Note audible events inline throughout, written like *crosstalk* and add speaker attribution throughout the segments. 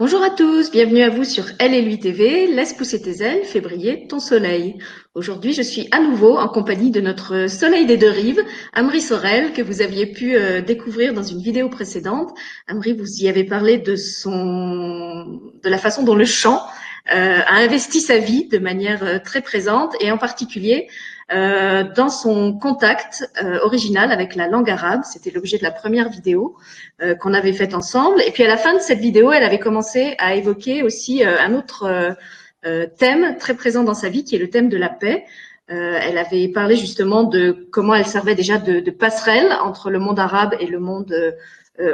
Speaker 1: Bonjour à tous, bienvenue à vous sur Elle et lui TV, laisse pousser tes ailes, fais briller ton soleil. Aujourd'hui, je suis à nouveau en compagnie de notre soleil des deux rives, Amri Sorel, que vous aviez pu euh, découvrir dans une vidéo précédente. Amri, vous y avez parlé de son, de la façon dont le chant a investi sa vie de manière euh, très présente et en particulier euh, dans son contact euh, original avec la langue arabe. C'était l'objet de la première vidéo euh, qu'on avait faite ensemble. Et puis à la fin de cette vidéo, elle avait commencé à évoquer aussi un autre thème très présent dans sa vie, qui est le thème de la paix. elle avait parlé justement de comment elle servait déjà de, de passerelle entre le monde arabe et le monde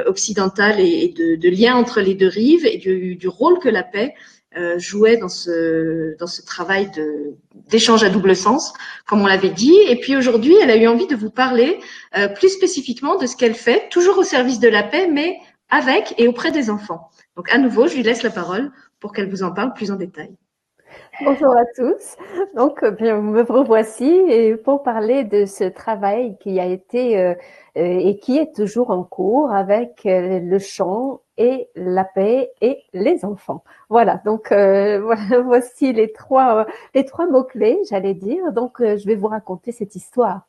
Speaker 1: occidental et, de, de, lien entre les deux rives et du, du rôle que la paix euh, jouait dans ce, dans ce travail d'échange à double sens, comme on l'avait dit. Et puis aujourd'hui, elle a eu envie de vous parler euh, plus spécifiquement de ce qu'elle fait, toujours au service de la paix, mais avec et auprès des enfants. Donc à nouveau, je lui laisse la parole pour qu'elle vous en parle plus en détail.
Speaker 2: Bonjour à tous. Donc, euh, bien, me revoici et pour parler de ce travail qui a été et qui est toujours en cours avec le chant et la paix et les enfants. Voilà, donc euh, *laughs* voici les trois, les trois mots-clés, j'allais dire. Donc, euh, je vais vous raconter cette histoire.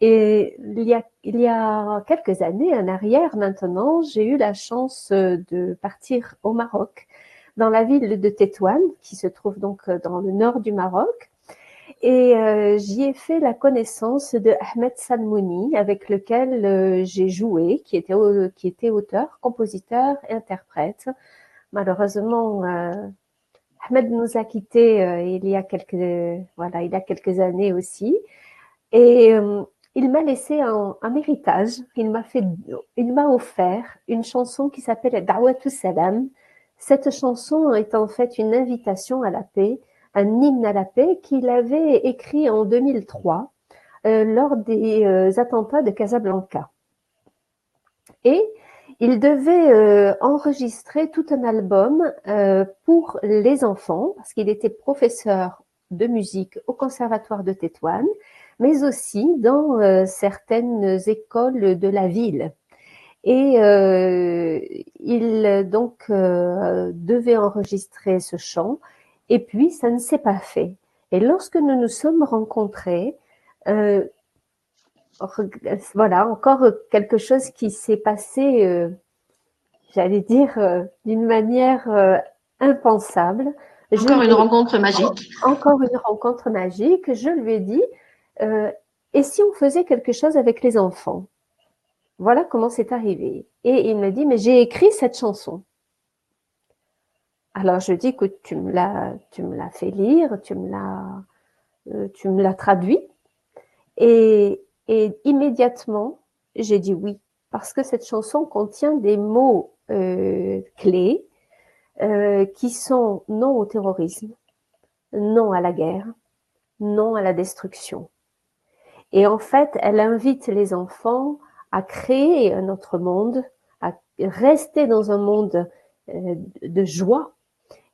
Speaker 2: Et il y, a, il y a quelques années en arrière maintenant, j'ai eu la chance de partir au Maroc, dans la ville de Tétouane, qui se trouve donc dans le nord du Maroc. Et euh, j'y ai fait la connaissance de Ahmed Salmouni, avec lequel euh, j'ai joué, qui était, qui était auteur, compositeur interprète. Malheureusement, euh, Ahmed nous a quittés il y a quelques voilà, il y a quelques années aussi. Et il m'a laissé un, un, héritage. Il m'a fait, il m'a offert une chanson qui s'appelle Da'watou Salam. Cette chanson est en fait une invitation à la paix un hymne à la paix qu'il avait écrit en 2003 euh, lors des euh, attentats de Casablanca. Et il devait euh, enregistrer tout un album pour les enfants, parce qu'il était professeur de musique au conservatoire de Tétouane, mais aussi dans certaines écoles de la ville. Et il donc devait enregistrer ce chant et puis, ça ne s'est pas fait. Et lorsque nous nous sommes rencontrés, euh, voilà, encore quelque chose qui s'est passé, euh, j'allais dire, euh, d'une manière euh, impensable.
Speaker 1: Encore une rencontre magique.
Speaker 2: Encore une rencontre magique. Je lui ai dit, euh, et si on faisait quelque chose avec les enfants? Voilà comment c'est arrivé. Et il me dit, mais j'ai écrit cette chanson. Alors je dis que tu me l'as, tu me l'as fait lire, tu me l'as, euh, tu me l'as traduit, et, et immédiatement j'ai dit oui parce que cette chanson contient des mots euh, clés euh, qui sont non au terrorisme, non à la guerre, non à la destruction. Et en fait, elle invite les enfants à créer un autre monde, à rester dans un monde de joie,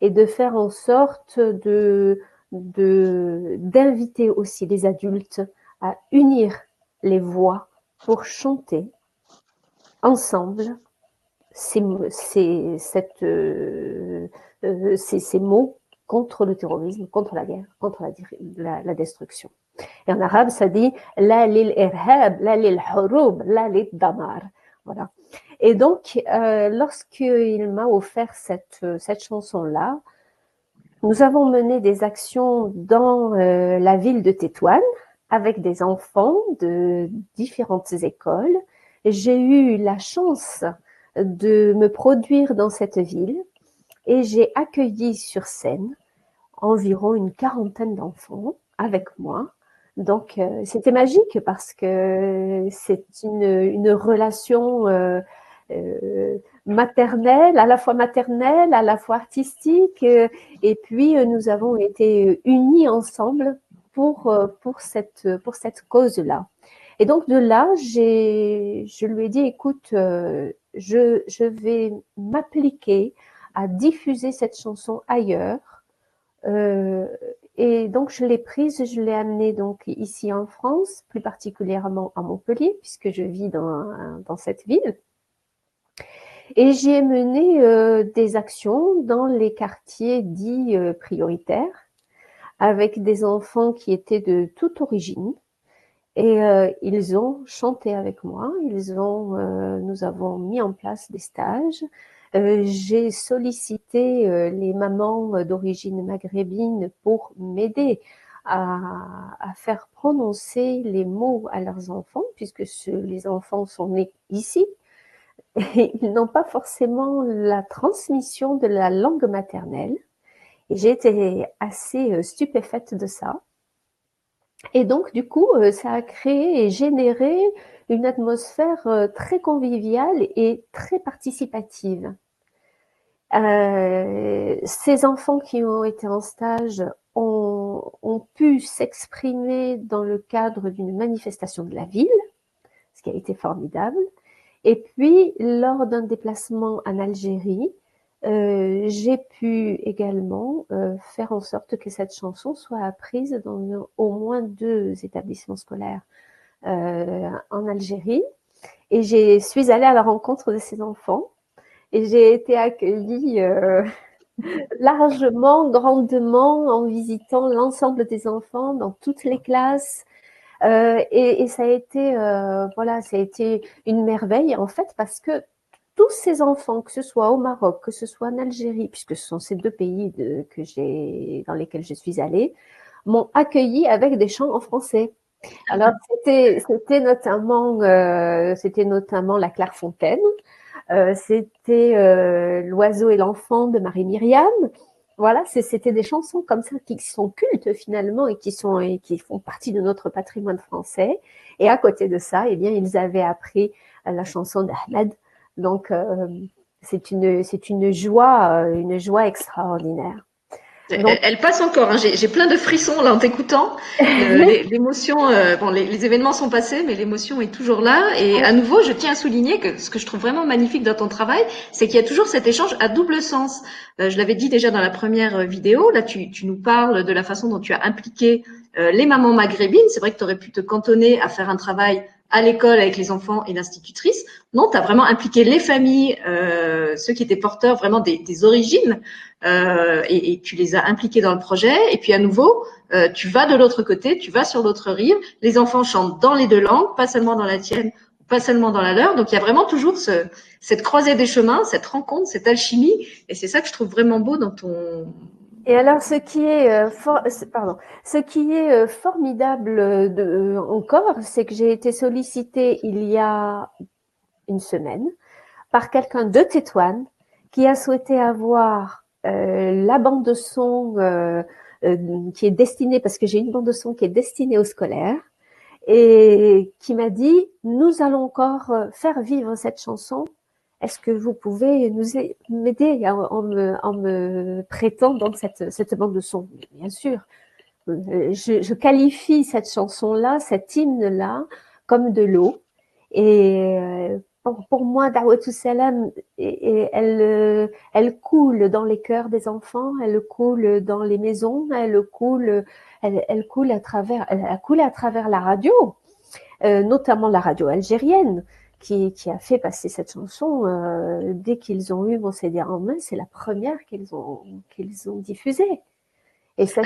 Speaker 2: et de faire en sorte de d'inviter aussi les adultes à unir les voix pour chanter ensemble ces, ces, cette, euh, euh, ces, ces, mots contre le terrorisme, contre la guerre, contre la, la, destruction. Et en arabe, ça dit la lil irhab, la lil hurub, la lil damar. Voilà. Et donc, euh, lorsqu'il m'a offert cette, cette chanson-là, nous avons mené des actions dans euh, la ville de Tétouane avec des enfants de différentes écoles. J'ai eu la chance de me produire dans cette ville et j'ai accueilli sur scène environ une quarantaine d'enfants avec moi. Donc, euh, c'était magique parce que c'est une, une relation euh, euh, maternelle, à la fois maternelle, à la fois artistique, euh, et puis euh, nous avons été unis ensemble pour pour cette pour cette cause-là. Et donc de là, je lui ai dit écoute, je je vais m'appliquer à diffuser cette chanson ailleurs. Euh, et donc je l'ai prise, je l'ai amenée donc ici en France, plus particulièrement à Montpellier, puisque je vis dans, dans cette ville. Et j'y ai mené des actions dans les quartiers dits prioritaires, avec des enfants qui étaient de toute origine. Et ils ont chanté avec moi. Ils ont, nous avons mis en place des stages. J'ai sollicité les mamans d'origine maghrébine pour m'aider à, faire prononcer les mots à leurs enfants, puisque les enfants sont nés ici, et ils n'ont pas forcément la transmission de la langue maternelle. Et j'ai été assez euh, stupéfaite de ça. Et donc, du coup, euh, ça a créé et généré une atmosphère euh, très conviviale et très participative. Ces enfants qui ont été en stage ont, pu s'exprimer dans le cadre d'une manifestation de la ville, ce qui a été formidable. Et puis, lors d'un déplacement en Algérie, euh, j'ai pu également euh, faire en sorte que cette chanson soit apprise dans au moins deux établissements scolaires euh, en Algérie. Et je suis allée à la rencontre de ces enfants et j'ai été accueillie *laughs* largement, grandement en visitant l'ensemble des enfants dans toutes les classes. Euh, et, ça a été, euh, voilà, ça a été une merveille en fait parce que tous ces enfants, que ce soit au Maroc, que ce soit en Algérie, puisque ce sont ces deux pays que j'ai, dans lesquels je suis allée, m'ont accueilli avec des chants en français. Alors c'était, c'était notamment, euh, c'était notamment la Clairefontaine. Euh, c'était euh, L'oiseau et l'enfant de Marie-Myriam. Voilà, c'était des chansons comme ça qui sont cultes finalement et qui sont et qui font partie de notre patrimoine français. Et à côté de ça, eh bien, ils avaient appris la chanson d'Ahmed. Donc, euh, c'est une c'est une joie une joie extraordinaire.
Speaker 1: Elle, passe encore. Hein. J'ai plein de frissons là en t'écoutant. *laughs* Euh, l'émotion, euh, bon, les, événements sont passés, mais l'émotion est toujours là. Et à nouveau, je tiens à souligner que ce que je trouve vraiment magnifique dans ton travail, c'est qu'il y a toujours cet échange à double sens. Euh, je l'avais dit déjà dans la première vidéo. Là, tu, tu, nous parles de la façon dont tu as impliqué les mamans maghrébines. C'est vrai que tu aurais pu te cantonner à faire un travail à l'école avec les enfants et l'institutrice. Non, tu as vraiment impliqué les familles, euh, ceux qui étaient porteurs vraiment des, des origines, euh, et, et, tu les as impliqués dans le projet. Et puis à nouveau, euh, tu vas de l'autre côté, tu vas sur l'autre rive. Les enfants chantent dans les deux langues, pas seulement dans la tienne, pas seulement dans la leur. Donc il y a vraiment toujours ce, cette croisée des chemins, cette rencontre, cette alchimie. Et c'est ça que je trouve vraiment beau dans ton
Speaker 2: et alors, ce qui est, euh, euh, formidable euh, encore, c'est que j'ai été sollicitée il y a une semaine par quelqu'un de Tétouane qui a souhaité avoir la bande de son qui est destinée, parce que j'ai une bande de son qui est destinée aux scolaires, et qui m'a dit, nous allons encore faire vivre cette chanson est-ce que vous pouvez nous m'aider en, me, en me prêtant donc cette, cette bande de son Bien sûr. Euh, je, je qualifie cette chanson-là, cet hymne-là, comme de l'eau. Et euh, pour, pour moi, Dawatou Salam, elle, elle coule dans les cœurs des enfants, elle coule dans les maisons, elle coule, elle, elle coule à travers, elle a coulé à travers la radio, euh, notamment la radio algérienne qui, a fait passer cette chanson euh, dès qu'ils ont eu mon CD en main. C'est la première qu'ils ont, qu'ils ont diffusée.
Speaker 1: Et ça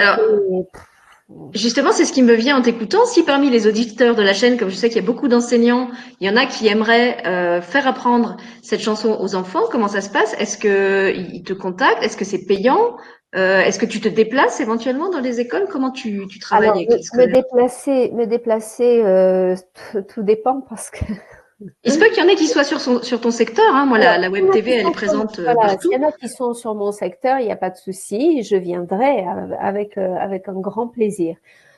Speaker 1: Justement, c'est ce qui me vient en t'écoutant. Si parmi les auditeurs de la chaîne, comme je sais qu'il y a beaucoup d'enseignants, il y en a qui aimeraient euh, faire apprendre cette chanson aux enfants, comment ça se passe? Est-ce qu'ils te contactent? Est-ce que c'est payant? Euh, Est-ce que tu te déplaces éventuellement dans les écoles? Comment tu, tu travailles avec
Speaker 2: les me, me déplacer, me déplacer, tout dépend parce que
Speaker 1: il se peut qu'il y en ait qui soient sur, son, sur ton secteur. Hein. Moi, la, Web TV, elle est présente euh, partout.
Speaker 2: Il y en a qui sont sur mon secteur, il n'y a pas de souci. Je viendrai avec, euh, avec un grand plaisir.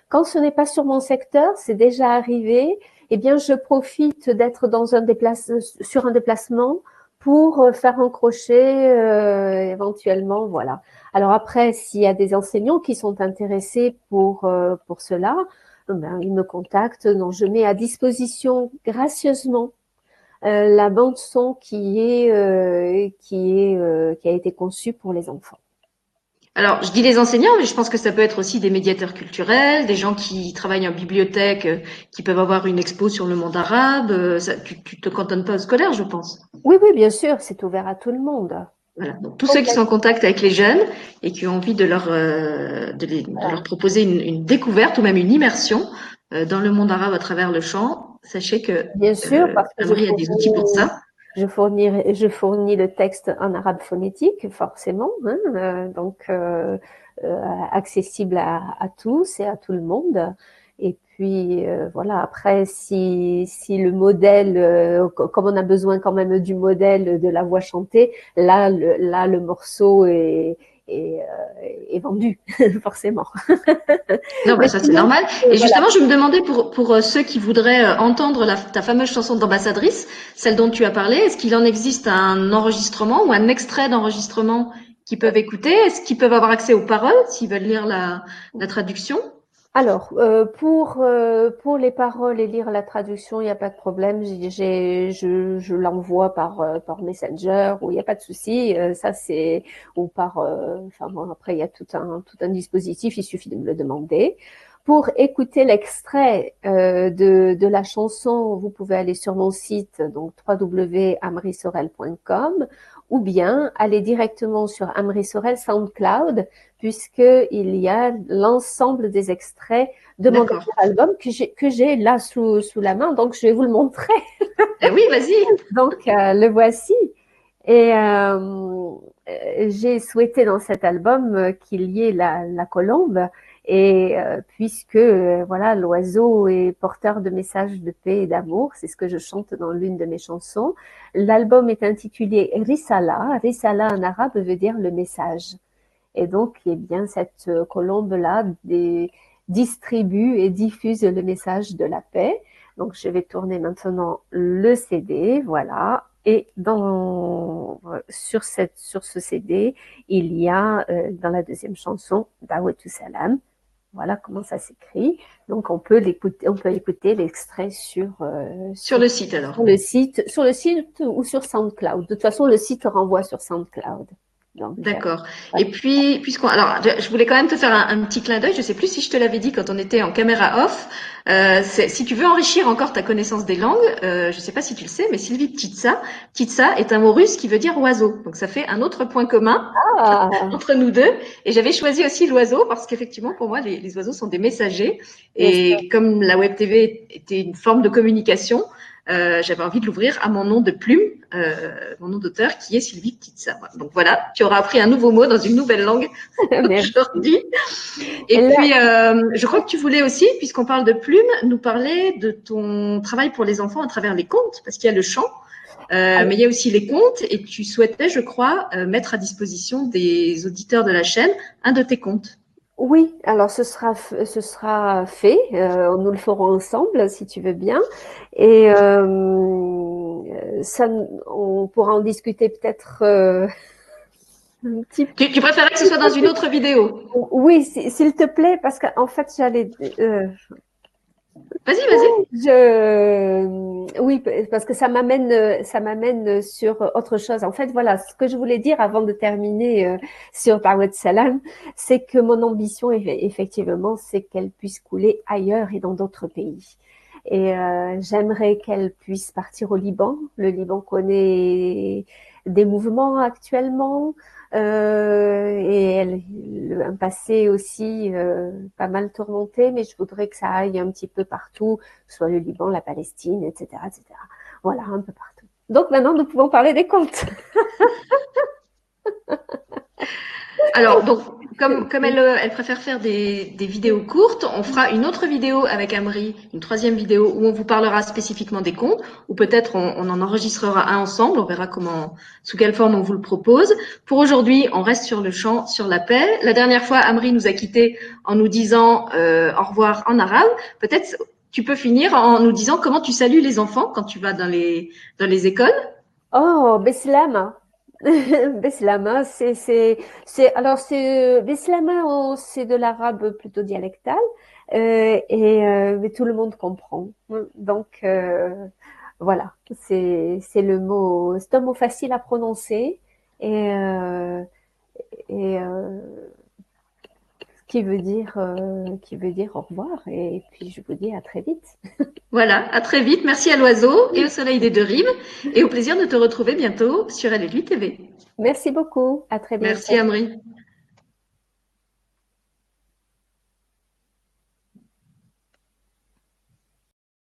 Speaker 2: Quand ce n'est pas sur mon secteur, c'est déjà arrivé. Eh bien, je profite d'être dans un déplace, sur un déplacement pour euh, faire un crochet éventuellement, voilà. Alors après, s'il y a des enseignants qui sont intéressés pour pour cela, ben, ils me contactent. Donc, je mets à disposition gracieusement euh, la bande son qui est euh, qui est euh, qui a été conçue pour les enfants.
Speaker 1: Alors, je dis les enseignants, mais je pense que ça peut être aussi des médiateurs culturels, des gens qui travaillent en bibliothèque, euh, qui peuvent avoir une expo sur le monde arabe. Euh, ça, tu, tu te cantonnes pas au scolaire, je pense.
Speaker 2: Oui, oui, bien sûr, c'est ouvert à tout le monde.
Speaker 1: Voilà. Donc, tous ceux qui sont en contact avec les jeunes et qui ont envie de leur, euh, de, les, de leur proposer une, une, découverte ou même une immersion euh, dans le monde arabe à travers le chant, sachez que
Speaker 2: bien sûr, parce que
Speaker 1: y a des outils pour ça.
Speaker 2: Je fournis, je fournis le texte en arabe phonétique, forcément, hein, euh, donc euh, euh, accessible à, à, tous et à tout le monde. Et puis euh, voilà, après, si, si le modèle, euh, comme on a besoin quand même du modèle de la voix chantée, là, le, là, le morceau est, est, est vendu, *laughs* forcément.
Speaker 1: non, bah, ça c'est normal. Et justement, je me demandais pour, pour ceux qui voudraient entendre la, ta fameuse chanson d'ambassadrice, celle dont tu as parlé, est-ce qu'il en existe un enregistrement ou un extrait d'enregistrement qu'ils peuvent écouter? Est-ce qu'ils peuvent avoir accès aux paroles s'ils veulent lire la, la traduction?
Speaker 2: Alors, euh, pour, euh, pour les paroles et lire la traduction, il n'y a pas de problème. J'ai, je, je l'envoie par, euh, par Messenger ou il n'y a pas de souci. ça, c'est ou par. enfin bon, après, il y a tout un, tout un dispositif. Il suffit de me le demander. Pour écouter l'extrait de, de la chanson, vous pouvez aller sur mon site, donc www.amrisorel.com ou bien aller directement sur Amri Sorel SoundCloud, puisqu'il y a l'ensemble des extraits de mon album que j'ai, là sous, sous la main, donc je vais vous le montrer.
Speaker 1: Eh oui, vas-y. *laughs*
Speaker 2: donc, euh, le voici. Et euh, j'ai souhaité dans cet album euh, qu'il y ait la, la colombe, et euh, puisque euh, voilà, l'oiseau est porteur de messages de paix et d'amour, c'est ce que je chante dans l'une de mes chansons. L'album est intitulé Risala. Risala en arabe veut dire le message. Et donc, eh bien, cette euh, colombe-là distribue et diffuse le message de la paix. Donc, je vais tourner maintenant le CD, voilà. Et dans, sur, cette, sur ce CD, il y a dans la deuxième chanson, Dawatou Salam, voilà comment ça s'écrit. Donc on peut l'écouter, on peut écouter l'extrait sur,
Speaker 1: euh, sur, sur le site alors.
Speaker 2: Sur le site, sur le site ou sur SoundCloud. De toute façon, le site renvoie sur SoundCloud.
Speaker 1: D'accord. Et puis, puisqu'on, alors, je voulais quand même te faire un, un petit clin d'œil. Je sais plus si je te l'avais dit quand on était en caméra off. Euh, si tu veux enrichir encore ta connaissance des langues, euh, je sais pas si tu le sais, mais Sylvie Ptitsa, Ptitsa est un mot russe qui veut dire oiseau. Donc ça fait un autre point commun ah. *laughs* entre nous deux. Et j'avais choisi aussi l'oiseau parce qu'effectivement, pour moi, les, les, oiseaux sont des messagers. Et comme la web TV était une forme de communication, euh, j'avais envie de l'ouvrir à mon nom de plume, euh, mon nom d'auteur qui est Sylvie Petitsa. Donc voilà, tu auras appris un nouveau mot dans une nouvelle langue *laughs* *laughs* aujourd'hui. Et puis, euh, je crois que tu voulais aussi, puisqu'on parle de plume, nous parler de ton travail pour les enfants à travers les contes, parce qu'il y a le chant. Euh, mais il y a aussi les contes et tu souhaitais, je crois, euh, mettre à disposition des auditeurs de la chaîne un de tes contes.
Speaker 2: Oui, alors ce sera, ce sera fait. Euh, nous le ferons ensemble, si tu veux bien. Et euh, ça, on pourra en discuter peut-être. Euh, *laughs*
Speaker 1: un petit... tu, tu, préférais que ce soit dans une autre vidéo?
Speaker 2: Oui, s'il te plaît, parce qu'en fait, j'allais. Euh,
Speaker 1: Vas-y, vas-y.
Speaker 2: Je, oui, parce que ça m'amène, ça m'amène sur autre chose. En fait, voilà, ce que je voulais dire avant de terminer euh, sur Dawet Salam, c'est que mon ambition, effectivement, c'est qu'elle puisse couler ailleurs et dans d'autres pays. Et euh, j'aimerais qu'elle puisse partir au Liban. Le Liban connaît des mouvements actuellement. Euh, et elle, un passé aussi euh, pas mal tourmenté, mais je voudrais que ça aille un petit peu partout, soit le Liban, la Palestine, etc., etc. Voilà, un peu partout. Donc maintenant, nous pouvons parler des comptes. *laughs*
Speaker 1: Alors, donc, comme, comme elle, elle préfère faire des, des, vidéos courtes, on fera une autre vidéo avec Amri, une troisième vidéo où on vous parlera spécifiquement des comptes, ou peut-être on, on, en enregistrera un ensemble, on verra comment, sous quelle forme on vous le propose. Pour aujourd'hui, on reste sur le champ, sur la paix. La dernière fois, Amri nous a quittés en nous disant euh, au revoir en arabe. Peut-être tu peux finir en nous disant comment tu salues les enfants quand tu vas dans les, dans les écoles?
Speaker 2: Oh, Beslam. *laughs* Beslama, c'est, c'est, c'est, alors c'est, Beslama, c'est de l'arabe plutôt dialectal, euh, et euh, mais tout le monde comprend. Donc euh, voilà, c'est, c'est le mot, c'est un mot facile à prononcer et euh, et euh, qui veut dire qui veut dire au revoir et puis je vous dis à très vite. *laughs*
Speaker 1: Voilà, à très vite. Merci à l'oiseau et au soleil des deux rives et au plaisir de te retrouver bientôt sur 8 TV.
Speaker 2: Merci beaucoup. À très bientôt.
Speaker 1: Merci Amri.